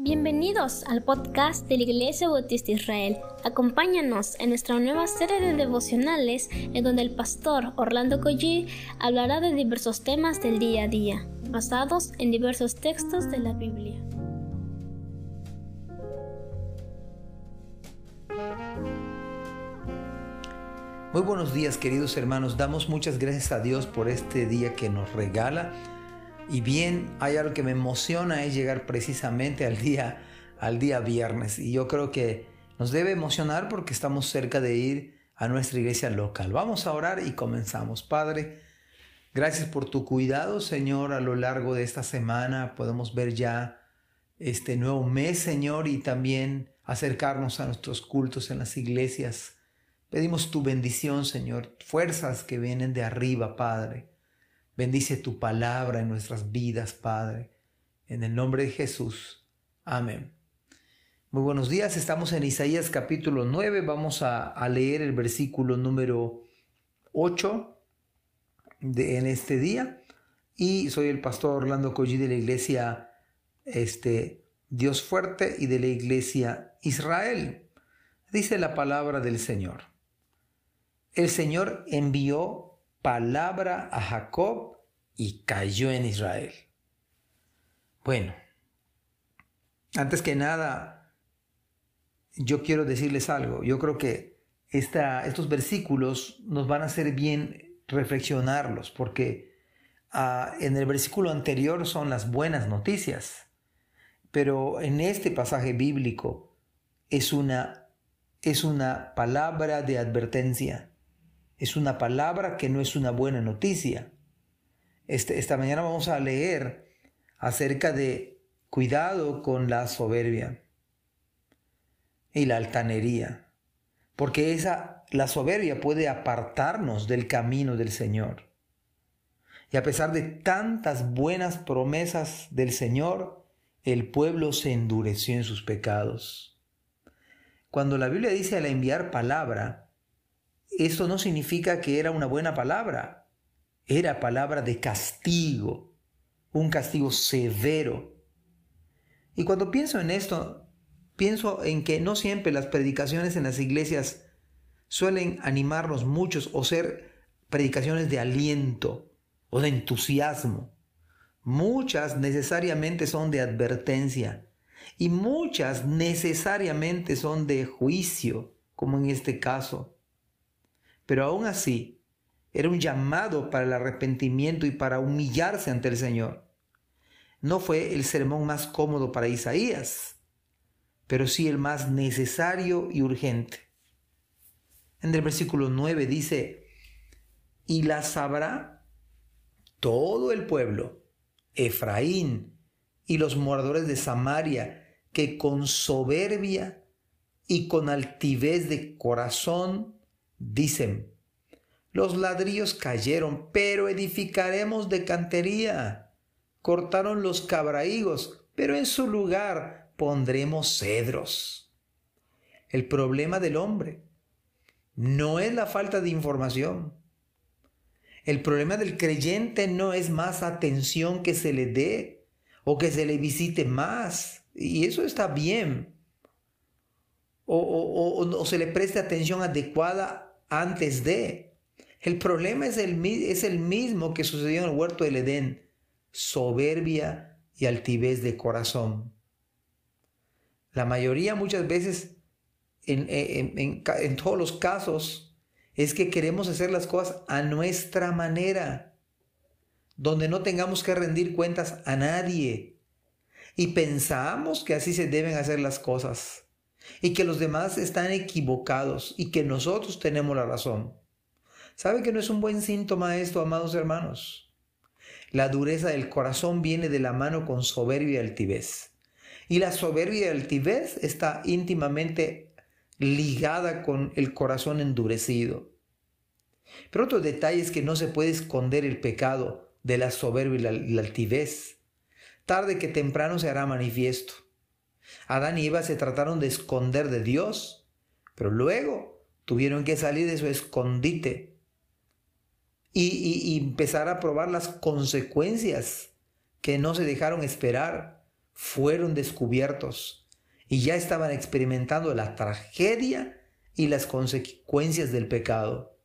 Bienvenidos al podcast de la Iglesia Bautista Israel. Acompáñanos en nuestra nueva serie de devocionales en donde el pastor Orlando Collie hablará de diversos temas del día a día, basados en diversos textos de la Biblia. Muy buenos días queridos hermanos, damos muchas gracias a Dios por este día que nos regala y bien, hay algo que me emociona es llegar precisamente al día, al día viernes. Y yo creo que nos debe emocionar porque estamos cerca de ir a nuestra iglesia local. Vamos a orar y comenzamos. Padre, gracias por tu cuidado, Señor, a lo largo de esta semana. Podemos ver ya este nuevo mes, Señor, y también acercarnos a nuestros cultos en las iglesias. Pedimos tu bendición, Señor, fuerzas que vienen de arriba, Padre. Bendice tu palabra en nuestras vidas, Padre. En el nombre de Jesús. Amén. Muy buenos días, estamos en Isaías capítulo 9, vamos a, leer el versículo número 8 de, en este día. Y soy el pastor Orlando Collí de la iglesia este, Dios Fuerte y de la iglesia Israel. Dice la palabra del Señor. El Señor envió palabra a Jacob y cayó en Israel. Bueno, antes que nada, yo quiero decirles algo. Yo creo que estos versículos nos van a hacer bien reflexionarlos, porque ah, en el versículo anterior son las buenas noticias, pero en este pasaje bíblico es una, es una palabra de advertencia es una palabra que no es una buena noticia. Este, esta mañana vamos a leer acerca de cuidado con la soberbia y la altanería, porque esa, la soberbia puede apartarnos del camino del Señor. Y a pesar de tantas buenas promesas del Señor, el pueblo se endureció en sus pecados. Cuando la Biblia dice al enviar palabra, eso no significa que era una buena palabra. Era palabra de castigo, un castigo severo. Y cuando pienso en esto, pienso en que no siempre las predicaciones en las iglesias suelen animarnos muchos o ser predicaciones de aliento o de entusiasmo. Muchas necesariamente son de advertencia y muchas necesariamente son de juicio, como en este caso. Pero aún así, era un llamado para el arrepentimiento y para humillarse ante el Señor. No fue el sermón más cómodo para Isaías, pero sí el más necesario y urgente. En el versículo 9 dice, y la sabrá todo el pueblo, Efraín y los moradores de Samaria, que con soberbia y con altivez de corazón Dicen, los ladrillos cayeron, pero edificaremos de cantería. Cortaron los cabraigos, pero en su lugar pondremos cedros. El problema del hombre no es la falta de información. El problema del creyente no es más atención que se le dé o que se le visite más. Y eso está bien. O, o se le preste atención adecuada antes de. El problema es el, es el mismo que sucedió en el huerto del Edén, soberbia y altivez de corazón. La mayoría muchas veces, en, en todos los casos, es que queremos hacer las cosas a nuestra manera, donde no tengamos que rendir cuentas a nadie. Y pensamos que así se deben hacer las cosas y que los demás están equivocados y que nosotros tenemos la razón. ¿Sabe que no es un buen síntoma esto, amados hermanos? La dureza del corazón viene de la mano con soberbia y altivez. Y la soberbia y altivez está íntimamente ligada con el corazón endurecido. Pero otro detalle es que no se puede esconder el pecado de la soberbia y la altivez. Tarde que temprano se hará manifiesto. Adán y Eva se trataron de esconder de Dios, pero luego tuvieron que salir de su escondite y, empezar a probar las consecuencias que no se dejaron esperar. fueron descubiertos y ya estaban experimentando la tragedia y las consecuencias del pecado.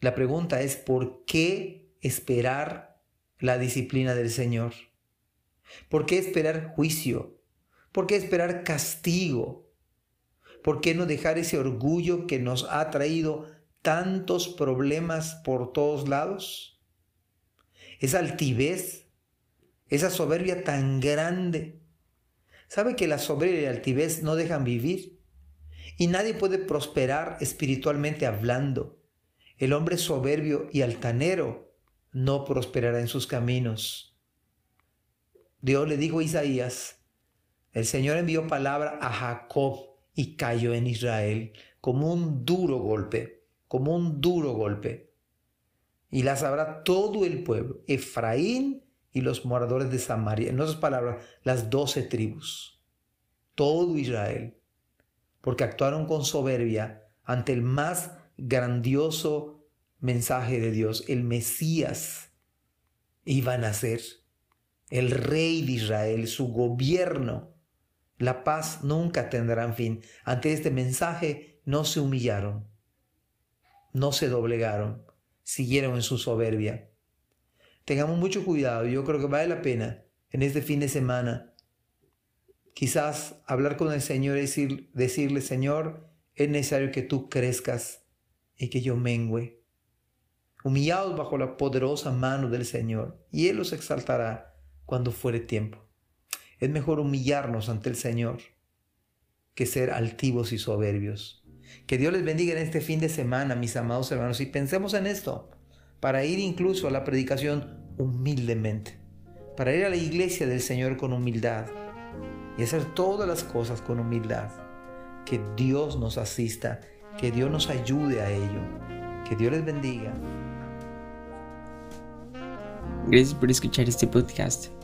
La pregunta es, ¿por qué esperar la disciplina del Señor? ¿Por qué esperar juicio? ¿Por qué esperar castigo? ¿Por qué no dejar ese orgullo que nos ha traído tantos problemas por todos lados? Esa altivez, esa soberbia tan grande. ¿Sabe que la soberbia y la altivez no dejan vivir? Y nadie puede prosperar espiritualmente hablando. El hombre soberbio y altanero no prosperará en sus caminos. Dios le dijo a Isaías, el Señor envió palabra a Jacob y cayó en Israel como un duro golpe, como un duro golpe. Y la sabrá todo el pueblo, Efraín y los moradores de Samaria. En otras palabras, las doce tribus, todo Israel porque actuaron con soberbia ante el más grandioso mensaje de Dios, el Mesías iba a nacer, el rey de Israel, su gobierno. La paz nunca tendrá fin. Ante este mensaje no se humillaron, no se doblegaron, siguieron en su soberbia. Tengamos mucho cuidado, yo creo que vale la pena en este fin de semana Quizás hablar con el Señor y decirle, Señor, es necesario que tú crezcas y que yo mengüe. Humillados bajo la poderosa mano del Señor, y Él los exaltará cuando fuere tiempo. Es mejor humillarnos ante el Señor que ser altivos y soberbios. Que Dios les bendiga en este fin de semana, mis amados hermanos, y pensemos en esto, para ir incluso a la predicación humildemente, para ir a la iglesia del Señor con humildad y hacer todas las cosas con humildad. Que Dios nos asista, que Dios nos ayude a ello. Que Dios les bendiga. Gracias por escuchar este podcast.